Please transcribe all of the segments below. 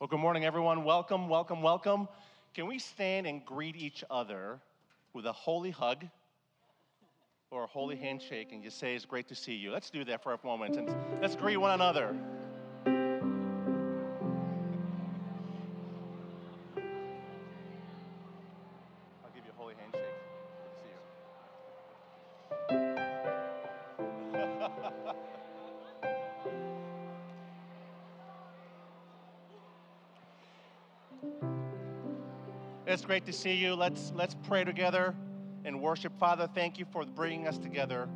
Well, good morning, everyone. Welcome, welcome, welcome. Can we stand and greet each other with a holy hug or a holy handshake and just say, It's great to see you? Let's do that for a moment and let's greet one another. Great to see you. Let's let's pray together and worship. Father, thank you for bringing us together,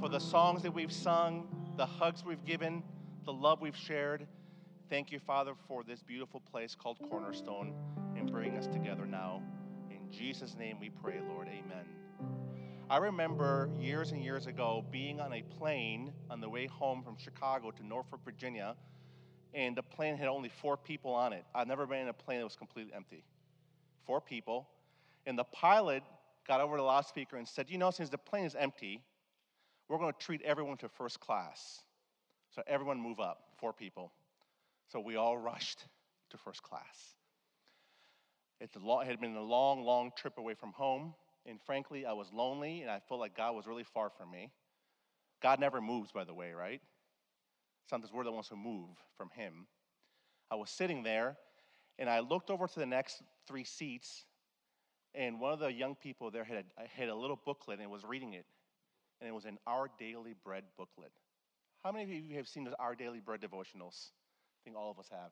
for the songs that we've sung, the hugs we've given, the love we've shared. Thank you, Father, for this beautiful place called Cornerstone and bringing us together now. In Jesus' name we pray, Lord. Amen. I remember years and years ago being on a plane on the way home from Chicago to Norfolk, Virginia, and the plane had only four people on it. I've never been in a plane that was completely empty four people. And the pilot got over the loudspeaker and said, You know, since the plane is empty, we're going to treat everyone to first class. So everyone move up, four people. So we all rushed to first class. It had been a long, long trip away from home. And frankly, I was lonely and I felt like God was really far from me. God never moves, by the way, right? Sometimes we're the ones who move from Him. I was sitting there and I looked over to the next three seats, and one of the young people there had, had a little booklet and was reading it. And it was an Our Daily Bread booklet. How many of you have seen the Our Daily Bread devotionals? I think all of us have.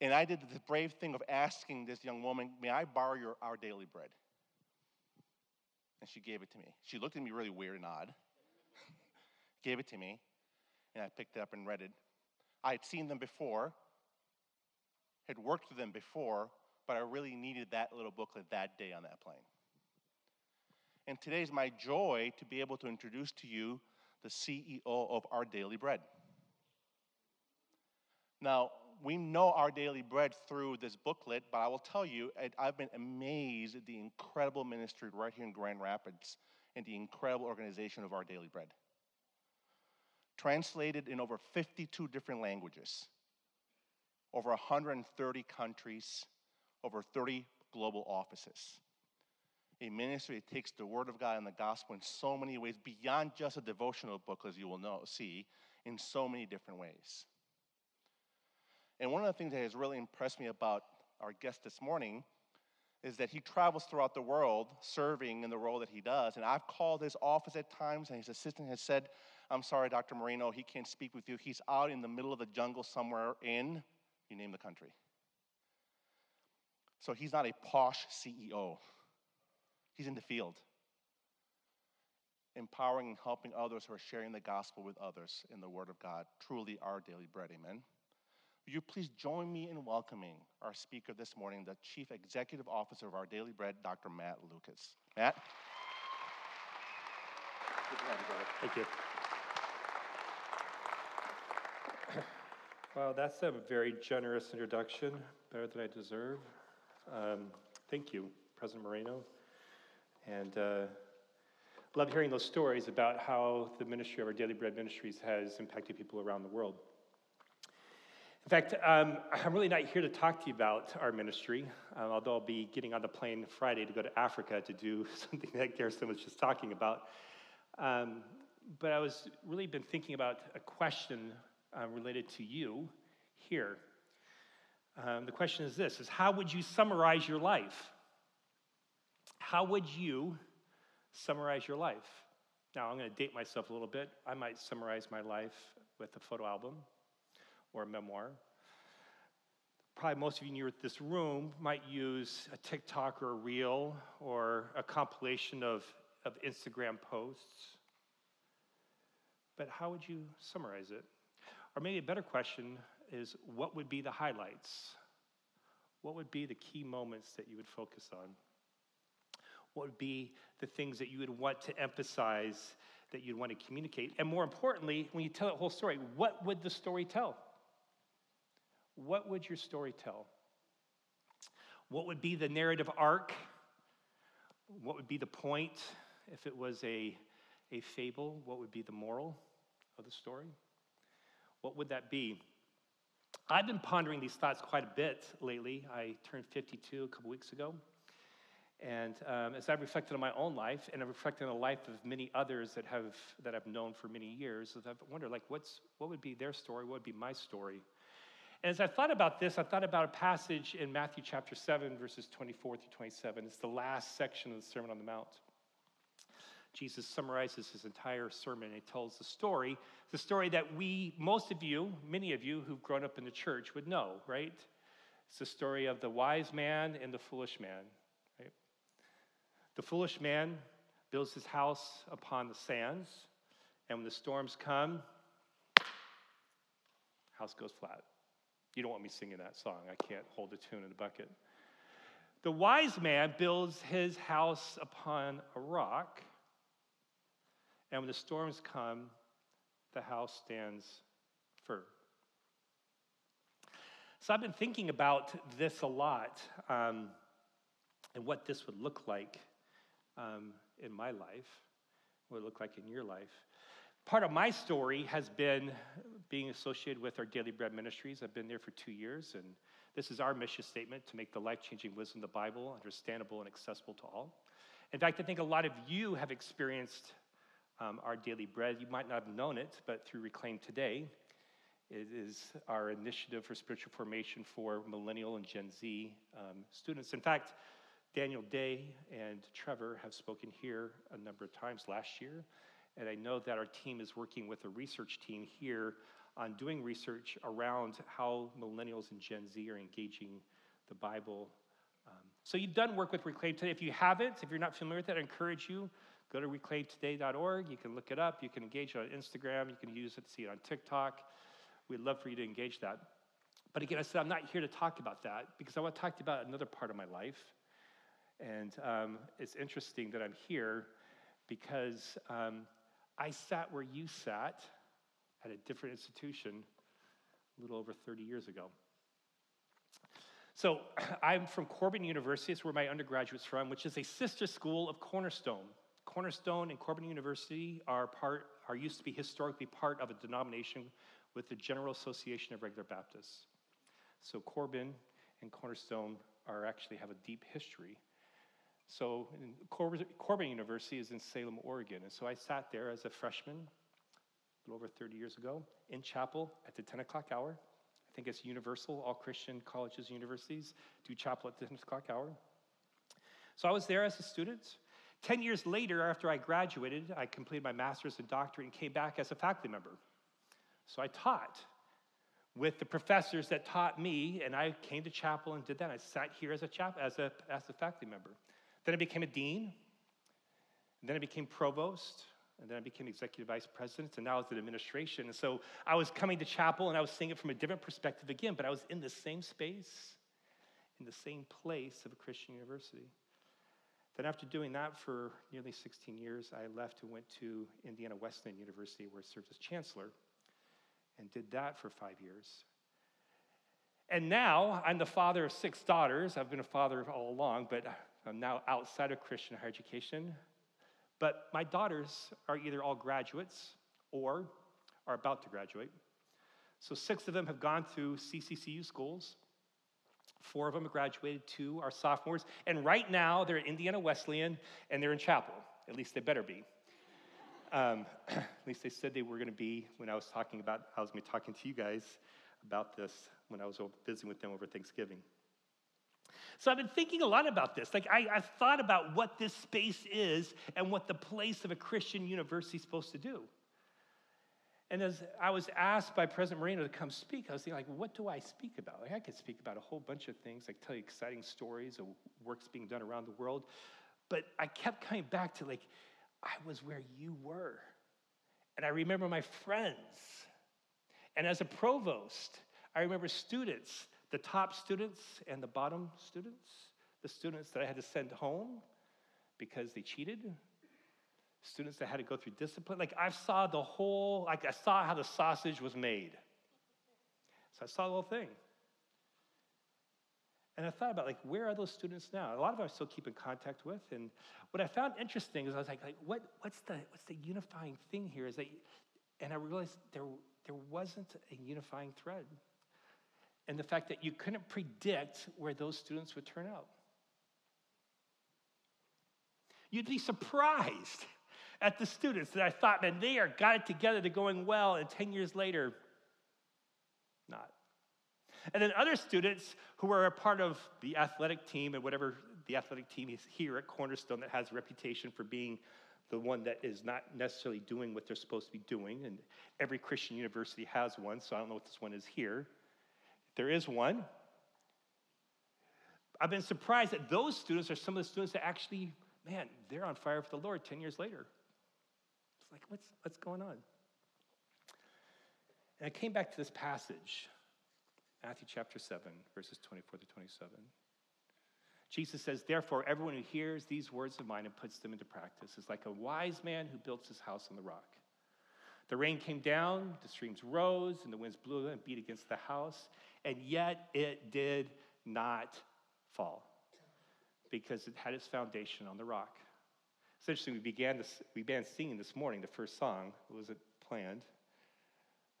And I did the brave thing of asking this young woman, May I borrow your Our Daily Bread? And she gave it to me. She looked at me really weird and odd, gave it to me, and I picked it up and read it. I had seen them before, had worked with them before, but I really needed that little booklet that day on that plane. And today is my joy to be able to introduce to you the CEO of Our Daily Bread. Now, we know Our Daily Bread through this booklet, but I will tell you, I've been amazed at the incredible ministry right here in Grand Rapids and the incredible organization of Our Daily Bread. Translated in over 52 different languages over 130 countries, over 30 global offices. A ministry that takes the Word of God and the gospel in so many ways, beyond just a devotional book, as you will know, see, in so many different ways. And one of the things that has really impressed me about our guest this morning is that he travels throughout the world serving in the role that he does. And I've called his office at times, and his assistant has said, I'm sorry, Dr. Moreno, he can't speak with you. He's out in the middle of the jungle somewhere in you name the country. So he's not a posh CEO, he's in the field, empowering and helping others who are sharing the gospel with others in the Word of God. Truly our daily bread. Amen. Will you please join me in welcoming our speaker this morning, the Chief Executive Officer of our Daily Bread, Dr. Matt Lucas. Matt? Good to have you, brother. Thank you. Well, that's a very generous introduction, better than I deserve. Um, thank you, President Moreno. And uh, love hearing those stories about how the ministry of our Daily Bread Ministries has impacted people around the world. In fact, um, I'm really not here to talk to you about our ministry, uh, although I'll be getting on the plane Friday to go to Africa to do something that Garrison was just talking about. Um, but I was really been thinking about a question uh, related to you here. Um, the question is this is how would you summarize your life? How would you summarize your life? Now, I'm going to date myself a little bit. I might summarize my life with a photo album or a memoir. Probably most of you in this room might use a TikTok or a reel or a compilation of, of Instagram posts. But how would you summarize it? Or maybe a better question is what would be the highlights? What would be the key moments that you would focus on? What would be the things that you would want to emphasize, that you'd want to communicate? And more importantly, when you tell that whole story, what would the story tell? What would your story tell? What would be the narrative arc? What would be the point if it was a, a fable? What would be the moral of the story? What would that be? I've been pondering these thoughts quite a bit lately. I turned 52 a couple weeks ago. And um, as I've reflected on my own life, and I've reflected on the life of many others that, have, that I've known for many years, I've wondered, like, what's, what would be their story? What would be my story? And as I thought about this, I thought about a passage in Matthew chapter 7, verses 24 through 27. It's the last section of the Sermon on the Mount. Jesus summarizes his entire sermon. He tells the story, the story that we, most of you, many of you who've grown up in the church would know, right? It's the story of the wise man and the foolish man. Right? The foolish man builds his house upon the sands, and when the storms come, house goes flat. You don't want me singing that song. I can't hold a tune in a bucket. The wise man builds his house upon a rock, and when the storms come, the house stands firm. So I've been thinking about this a lot um, and what this would look like um, in my life, what it would look like in your life. Part of my story has been being associated with our Daily Bread Ministries. I've been there for two years, and this is our mission statement to make the life changing wisdom of the Bible understandable and accessible to all. In fact, I think a lot of you have experienced um, our daily bread. You might not have known it, but through Reclaim Today, it is our initiative for spiritual formation for millennial and Gen Z um, students. In fact, Daniel Day and Trevor have spoken here a number of times last year, and I know that our team is working with a research team here on doing research around how millennials and Gen Z are engaging the Bible. Um, so you've done work with Reclaim Today. If you haven't, if you're not familiar with it, I encourage you Go to reclaimtoday.org. You can look it up. You can engage on Instagram. You can use it, see it on TikTok. We'd love for you to engage that. But again, I said I'm not here to talk about that because I want to talk about another part of my life. And um, it's interesting that I'm here because um, I sat where you sat at a different institution a little over 30 years ago. So I'm from Corban University, it's where my undergraduate's from, which is a sister school of Cornerstone. Cornerstone and Corban University are part are used to be historically part of a denomination with the General Association of Regular Baptists. So Corban and Cornerstone are actually have a deep history. So Corban, Corban University is in Salem, Oregon, and so I sat there as a freshman, a little over 30 years ago, in chapel at the 10 o'clock hour. I think it's universal. All Christian colleges and universities do chapel at the 10 o'clock hour. So I was there as a student. 10 years later, after I graduated, I completed my master's and doctorate and came back as a faculty member. So I taught with the professors that taught me, and I came to chapel and did that. I sat here as a chap as a as a faculty member. Then I became a dean, and then I became provost, and then I became executive vice president, and now I was in administration. And so I was coming to chapel and I was seeing it from a different perspective again, but I was in the same space, in the same place of a Christian university. Then, after doing that for nearly 16 years, I left and went to Indiana Wesleyan University, where I served as chancellor, and did that for five years. And now I'm the father of six daughters. I've been a father all along, but I'm now outside of Christian higher education. But my daughters are either all graduates or are about to graduate. So six of them have gone through CCCU schools. Four of them have graduated, two are sophomores, and right now they're at Indiana Wesleyan and they're in chapel. At least they better be. Um, at least they said they were going to be when I was talking about, I was going to be talking to you guys about this when I was visiting with them over Thanksgiving. So I've been thinking a lot about this. Like I, I've thought about what this space is and what the place of a Christian university is supposed to do. And as I was asked by President Moreno to come speak, I was thinking, like, what do I speak about? Like, I could speak about a whole bunch of things, like tell you exciting stories of works being done around the world. But I kept coming back to, like, I was where you were. And I remember my friends. And as a provost, I remember students, the top students and the bottom students, the students that I had to send home because they cheated, students that had to go through discipline. Like I saw the whole, like I saw how the sausage was made. So I saw the whole thing. And I thought about like, where are those students now? A lot of them I still keep in contact with. And what I found interesting is I was like, like what, what's the what's the unifying thing here? Is that and I realized there there wasn't a unifying thread. and the fact that you couldn't predict where those students would turn out. You'd be surprised at the students that I thought, man, they are got it together, they're going well, and 10 years later, not. And then other students who are a part of the athletic team and whatever the athletic team is here at Cornerstone that has a reputation for being the one that is not necessarily doing what they're supposed to be doing. And every Christian university has one, so I don't know what this one is here. There is one. I've been surprised that those students are some of the students that actually, man, they're on fire for the Lord 10 years later. It's like, what's, what's going on? And I came back to this passage, Matthew chapter 7, verses 24 to 27. Jesus says, Therefore, everyone who hears these words of mine and puts them into practice is like a wise man who builds his house on the rock. The rain came down, the streams rose, and the winds blew and beat against the house, and yet it did not fall because it had its foundation on the rock. It's interesting, we began, this, we began singing this morning the first song. It wasn't planned.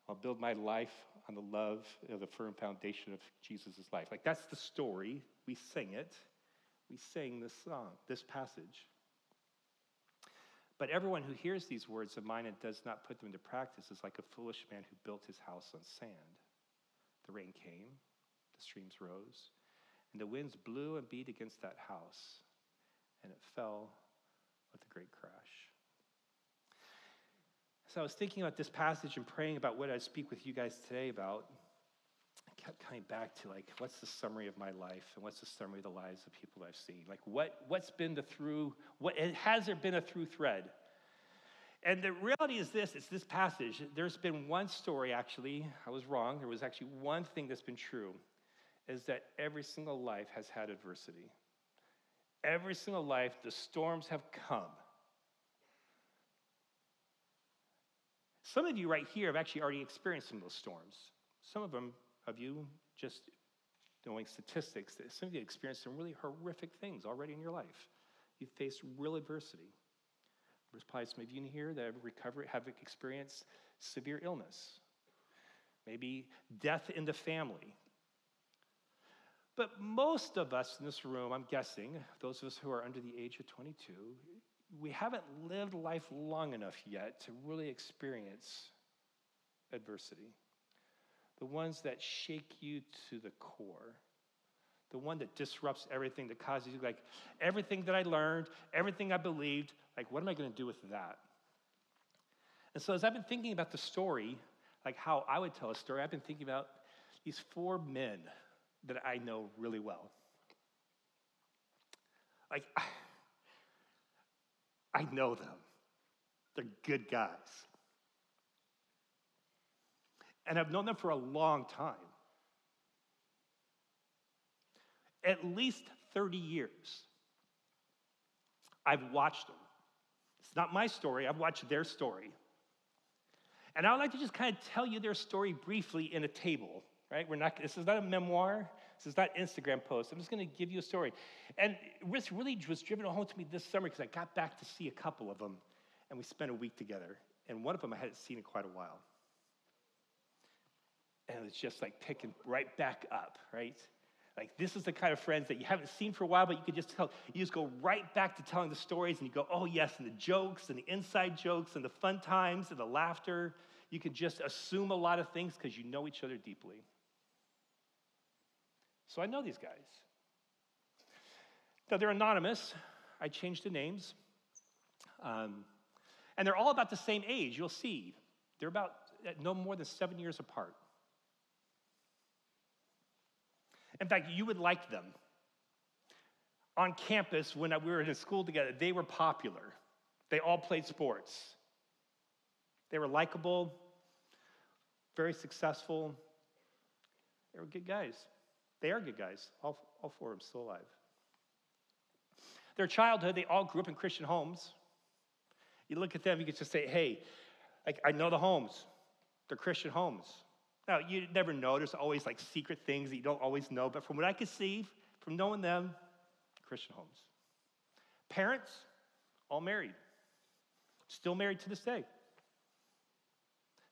I'll build my life on the love of the firm foundation of Jesus' life. Like that's the story. We sing it. We sing this song, this passage. But everyone who hears these words of mine and does not put them into practice is like a foolish man who built his house on sand. The rain came, the streams rose, and the winds blew and beat against that house, and it fell with a great crash. So I was thinking about this passage and praying about what I'd speak with you guys today about. I kept coming back to like, what's the summary of my life and what's the summary of the lives of people I've seen? Like, what, what's been the through, what, has there been a through thread? And the reality is this it's this passage. There's been one story, actually, I was wrong. There was actually one thing that's been true is that every single life has had adversity. Every single life, the storms have come. Some of you right here have actually already experienced some of those storms. Some of them of you just knowing statistics that some of you experienced some really horrific things already in your life. You've faced real adversity. There's probably some of you in here that have recovered, have experienced severe illness, maybe death in the family. But most of us in this room, I'm guessing, those of us who are under the age of 22, we haven't lived life long enough yet to really experience adversity. The ones that shake you to the core. The one that disrupts everything, that causes you, like, everything that I learned, everything I believed, like, what am I going to do with that? And so, as I've been thinking about the story, like how I would tell a story, I've been thinking about these four men that I know really well. Like, I know them. They're good guys. And I've known them for a long time. At least 30 years. I've watched them. It's not my story, I've watched their story. And I would like to just kind of tell you their story briefly in a table, right? We're not, this is not a memoir. This is not Instagram post. I'm just going to give you a story. And this really was driven home to me this summer because I got back to see a couple of them, and we spent a week together. And one of them I hadn't seen in quite a while. And it's just like picking right back up, right? Like this is the kind of friends that you haven't seen for a while, but you could just tell, you just go right back to telling the stories and you go, oh yes, and the jokes and the inside jokes and the fun times and the laughter. You can just assume a lot of things because you know each other deeply. So I know these guys. Now, they're anonymous. I changed the names. Um, and they're all about the same age, you'll see. They're about uh, no more than seven years apart. In fact, you would like them. On campus, when we were in school together, they were popular. They all played sports. They were likable, very successful. They were good guys. They are good guys. All, all four of them still alive. Their childhood, they all grew up in Christian homes. You look at them, you can just say, hey, I know the homes. They're Christian homes. Now, you never know. There's always like secret things that you don't always know. But from what I could see, from knowing them, Christian homes. Parents, all married. Still married to this day.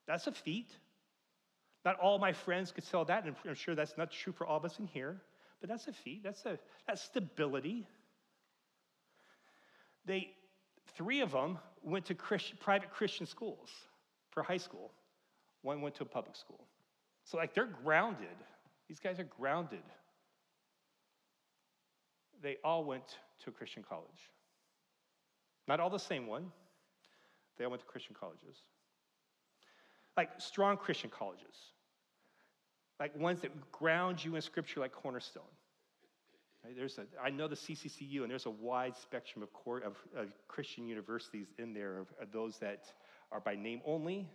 That's a feat. Not all my friends could sell that, and I'm sure that's not true for all of us in here, but that's a feat. That's, a, that's stability. They, three of them went to private Christian schools for high school. One went to a public school. So, like, they're grounded. These guys are grounded. They all went to a Christian college. Not all the same one, they all went to Christian colleges. Like strong Christian colleges, like ones that ground you in Scripture, like Cornerstone. There's a, I know the CCCU, and there's a wide spectrum of, of, of Christian universities in there, of, of those that are by name only,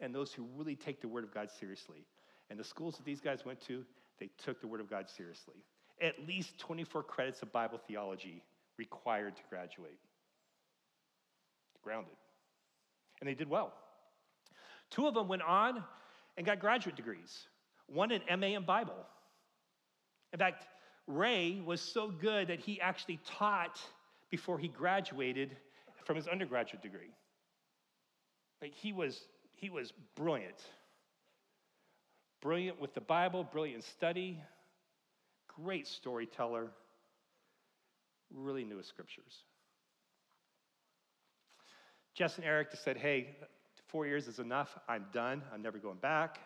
and those who really take the Word of God seriously. And the schools that these guys went to, they took the Word of God seriously. At least 24 credits of Bible theology required to graduate. Grounded. And they did well. Two of them went on and got graduate degrees, one in MA in Bible. In fact, Ray was so good that he actually taught before he graduated from his undergraduate degree. Like he was, he was brilliant. Brilliant with the Bible, brilliant study, great storyteller, really knew his scriptures. Jess and Eric just said, hey, four years is enough. I'm done. I'm never going back.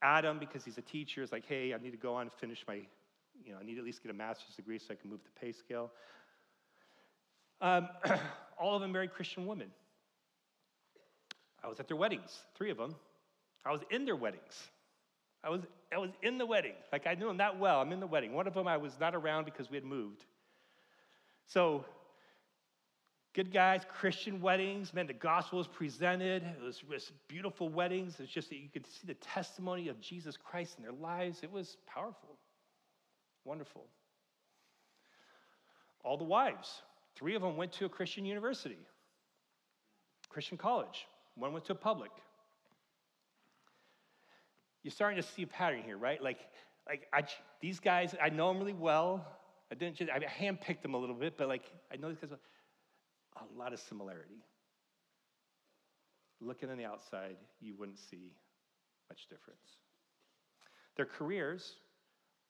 Adam, because he's a teacher, is like, hey, I need to go on and finish my, you know, I need to at least get a master's degree so I can move the pay scale. Um, all of them married Christian women. I was at their weddings, three of them. I was in their weddings. I was, I was in the wedding. Like I knew them that well. I'm in the wedding. One of them I was not around because we had moved. So good guys, Christian weddings. Man, the gospel was presented. It was, it was beautiful weddings. It's just that you could see the testimony of Jesus Christ in their lives. It was powerful, wonderful. All the wives, three of them went to a Christian university, Christian college. One went to a public. You're starting to see a pattern here, right? Like, like I, these guys, I know them really well. I didn't just, I handpicked them a little bit, but like, I know these guys a lot of similarity. Looking on the outside, you wouldn't see much difference. Their careers,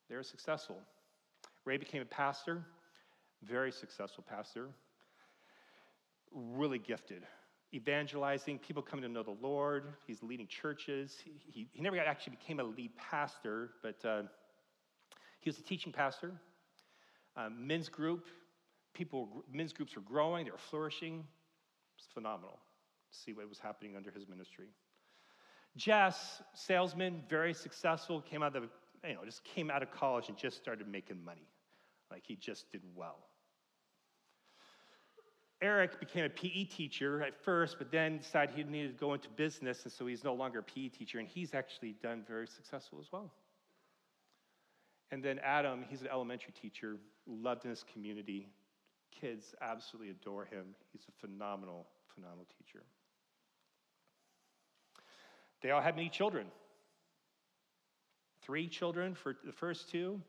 they were successful. Ray became a pastor, very successful pastor, really gifted, evangelizing, people coming to know the Lord. He's leading churches. He, he, he never actually became a lead pastor, but uh, he was a teaching pastor. Um, men's group, people, men's groups were growing, they were flourishing. It was phenomenal to see what was happening under his ministry. Jess, salesman, very successful, came out of, you know, just came out of college and just started making money. Like he just did well. Eric became a PE teacher at first, but then decided he needed to go into business, and so he's no longer a PE teacher, and he's actually done very successful as well. And then Adam, he's an elementary teacher, loved in his community, kids absolutely adore him. He's a phenomenal, phenomenal teacher. They all had many children. Three children for the first two.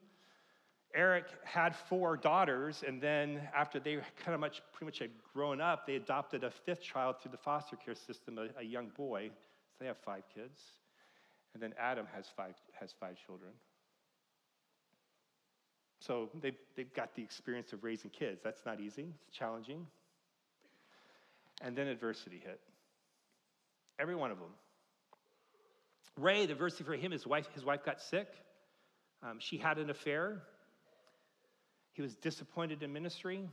Eric had four daughters, and then after they kind of much, pretty much had grown up, they adopted a fifth child through the foster care system, a, a young boy. So they have five kids. And then Adam has five, has five children. So they've, they've got the experience of raising kids. That's not easy, it's challenging. And then adversity hit. Every one of them. Ray, the adversity for him, his wife, his wife got sick. Um, she had an affair. He was disappointed in ministry.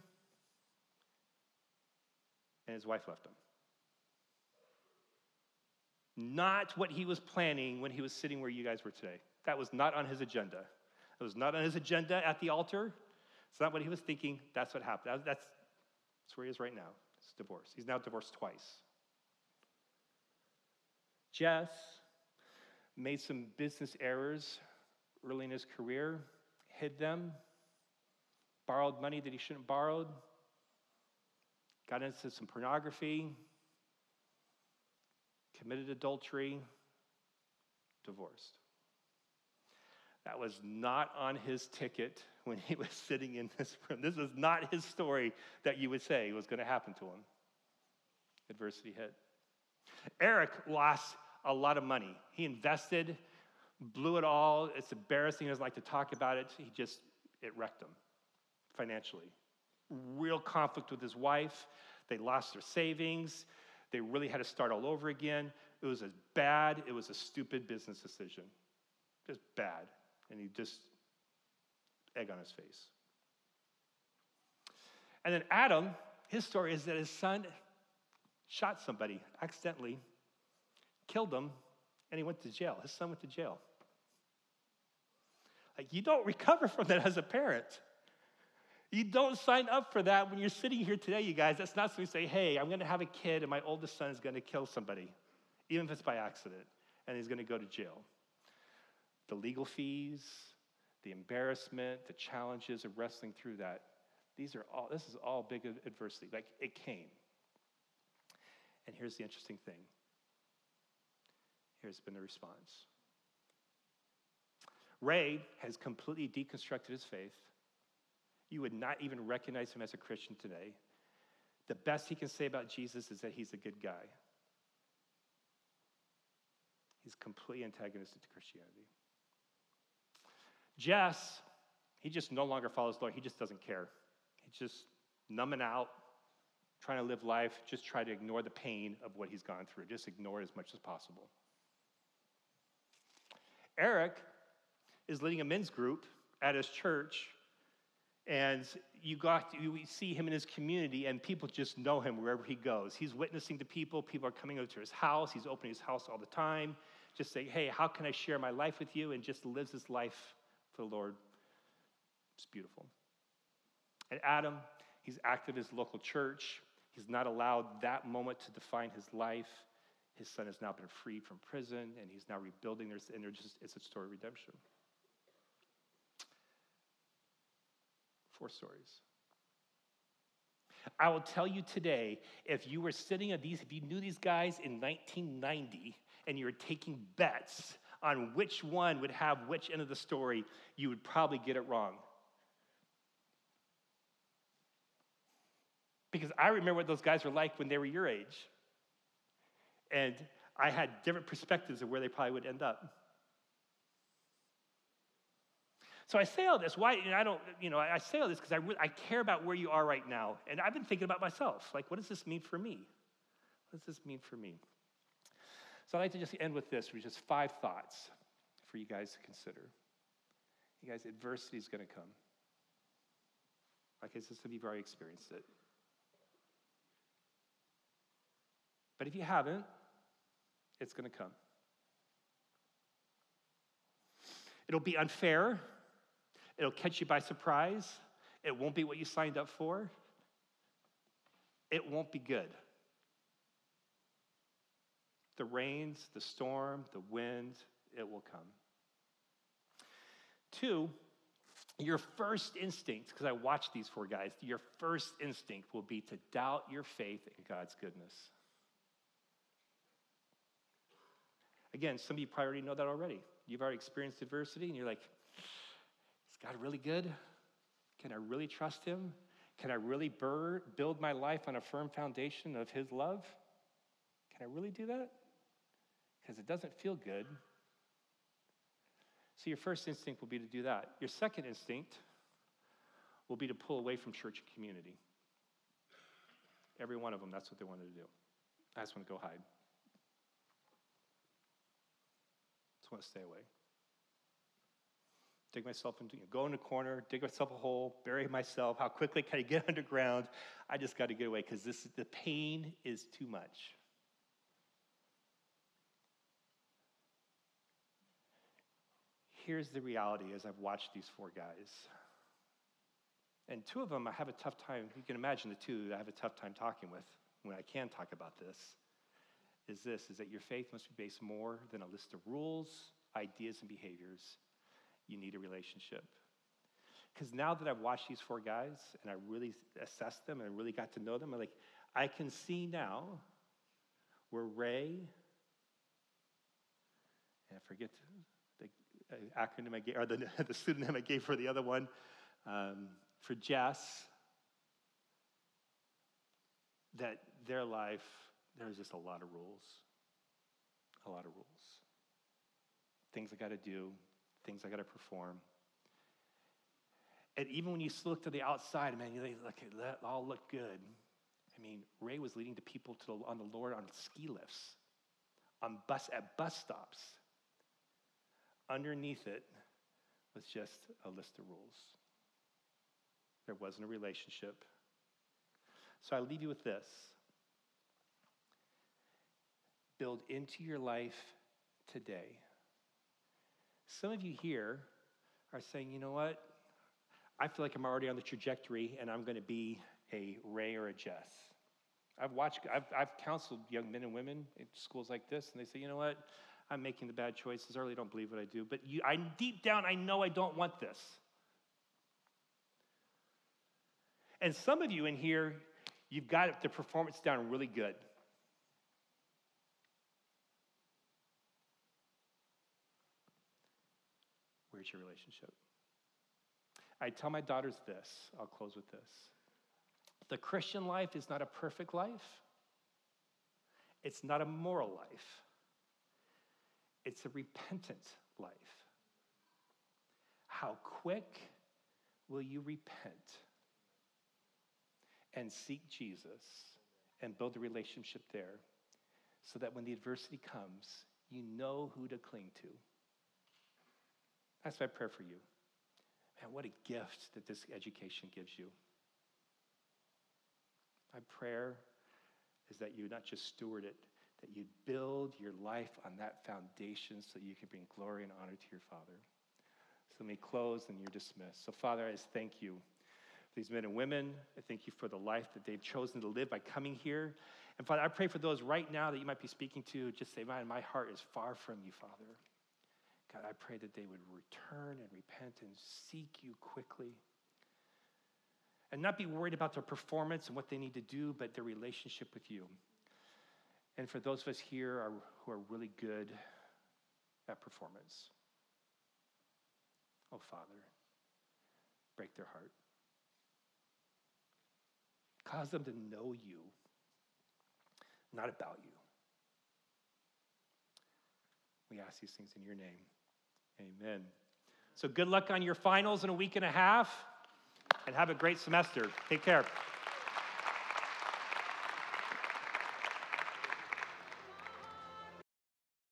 And his wife left him. Not what he was planning when he was sitting where you guys were today. That was not on his agenda. It was not on his agenda at the altar. It's not what he was thinking. That's what happened. That's, that's where he is right now. It's divorce. He's now divorced twice. Jess made some business errors early in his career, hid them, borrowed money that he shouldn't have borrowed, got into some pornography, committed adultery, divorced. That was not on his ticket when he was sitting in this room. This was not his story that you would say was going to happen to him. Adversity hit. Eric lost a lot of money. He invested, blew it all. It's embarrassing. He doesn't like to talk about it. He just, it wrecked him financially. Real conflict with his wife. They lost their savings. They really had to start all over again. It was a bad, it was a stupid business decision. Just bad. And he just, egg on his face. And then Adam, his story is that his son shot somebody accidentally, killed him, and he went to jail. His son went to jail. Like, you don't recover from that as a parent. You don't sign up for that when you're sitting here today, you guys. That's not something you say, hey, I'm going to have a kid and my oldest son is going to kill somebody, even if it's by accident, and he's going to go to jail. The legal fees, the embarrassment, the challenges of wrestling through that, these are all, this is all big adversity. Like, it came. And here's the interesting thing here's been the response. Ray has completely deconstructed his faith. You would not even recognize him as a Christian today. The best he can say about Jesus is that he's a good guy. He's completely antagonistic to Christianity. Jess, he just no longer follows the Lord. He just doesn't care. He's just numbing out, trying to live life, just try to ignore the pain of what he's gone through. Just ignore it as much as possible. Eric is leading a men's group at his church and you got to, you see him in his community and people just know him wherever he goes he's witnessing to people people are coming over to his house he's opening his house all the time just saying hey how can i share my life with you and just lives his life the lord. It's beautiful. And adam he's active in his local church. He's not allowed that moment to define his life. His son has now been freed from prison and he's now rebuilding their and just it's a story of redemption. Four stories. I will tell you today if you were sitting at these, if you knew these guys in 1990 and you were taking bets on which one would have which end of the story, you would probably get it wrong. Because I remember what those guys were like when they were your age. And I had different perspectives of where they probably would end up. So I say all this. Why? I don't. You know, I say all this because I, I care about where you are right now, and I've been thinking about myself. Like, what does this mean for me? What does this mean for me? So I'd like to just end with this, which is five thoughts for you guys to consider. You guys, adversity is going to come. Like I said, some of you've already experienced it. But if you haven't, it's going to come. It'll be unfair. It'll catch you by surprise. It won't be what you signed up for. It won't be good. The rains, the storm, the wind, it will come. Two, your first instinct, because I watched these four guys, your first instinct will be to doubt your faith in God's goodness. Again, some of you probably already know that already. You've already experienced adversity, and you're like, is God really good? Can I really trust Him? Can I really build my life on a firm foundation of His love? Can I really do that? Because it doesn't feel good. So, your first instinct will be to do that. Your second instinct will be to pull away from church and community. Every one of them, that's what they wanted to do. I just want to go hide. Just want to stay away dig myself into, you know, go in a corner, dig myself a hole, bury myself. How quickly can I get underground? I just got to get away because this the pain is too much. Here's the reality as I've watched these four guys. And two of them I have a tough time, you can imagine the two that I have a tough time talking with when I can talk about this. Is this is that your faith must be based more than a list of rules, ideas, and behaviors you need a relationship. Because now that I've watched these four guys and I really assessed them and I really got to know them, I'm like, I can see now where Ray, and I forget acronym I gave, or the, the pseudonym I gave for the other one, um, for Jess, that their life, there's just a lot of rules. a lot of rules. Things I got to do, things I got to perform. And even when you look to the outside, man, you that all look good. I mean, Ray was leading the people to the, on the Lord on ski lifts, on bus at bus stops. Underneath it was just a list of rules. There wasn't a relationship. So I leave you with this. Build into your life today. Some of you here are saying, you know what? I feel like I'm already on the trajectory and I'm going to be a Ray or a Jess. I've watched, I've, I've counseled young men and women in schools like this, and they say, you know what? I'm making the bad choices. I really don't believe what I do. But you, I, deep down, I know I don't want this. And some of you in here, you've got the performance down really good. Where's your relationship? I tell my daughters this, I'll close with this. The Christian life is not a perfect life, it's not a moral life, it's a repentant life. How quick will you repent and seek Jesus and build a relationship there so that when the adversity comes, you know who to cling to? That's my prayer for you. Man, what a gift that this education gives you. My prayer is that you not just steward it, that you build your life on that foundation so you can bring glory and honor to your Father. So let me close and you're dismissed. So, Father, I just thank you for these men and women. I thank you for the life that they've chosen to live by coming here. And Father, I pray for those right now that you might be speaking to. Just say, man, my heart is far from you, Father. God, I pray that they would return and repent and seek you quickly. And not be worried about their performance and what they need to do, but their relationship with you. And for those of us here are, who are really good at performance, oh, Father, break their heart. Cause them to know you, not about you. We ask these things in your name. Amen. So good luck on your finals in a week and a half, and have a great semester. Take care.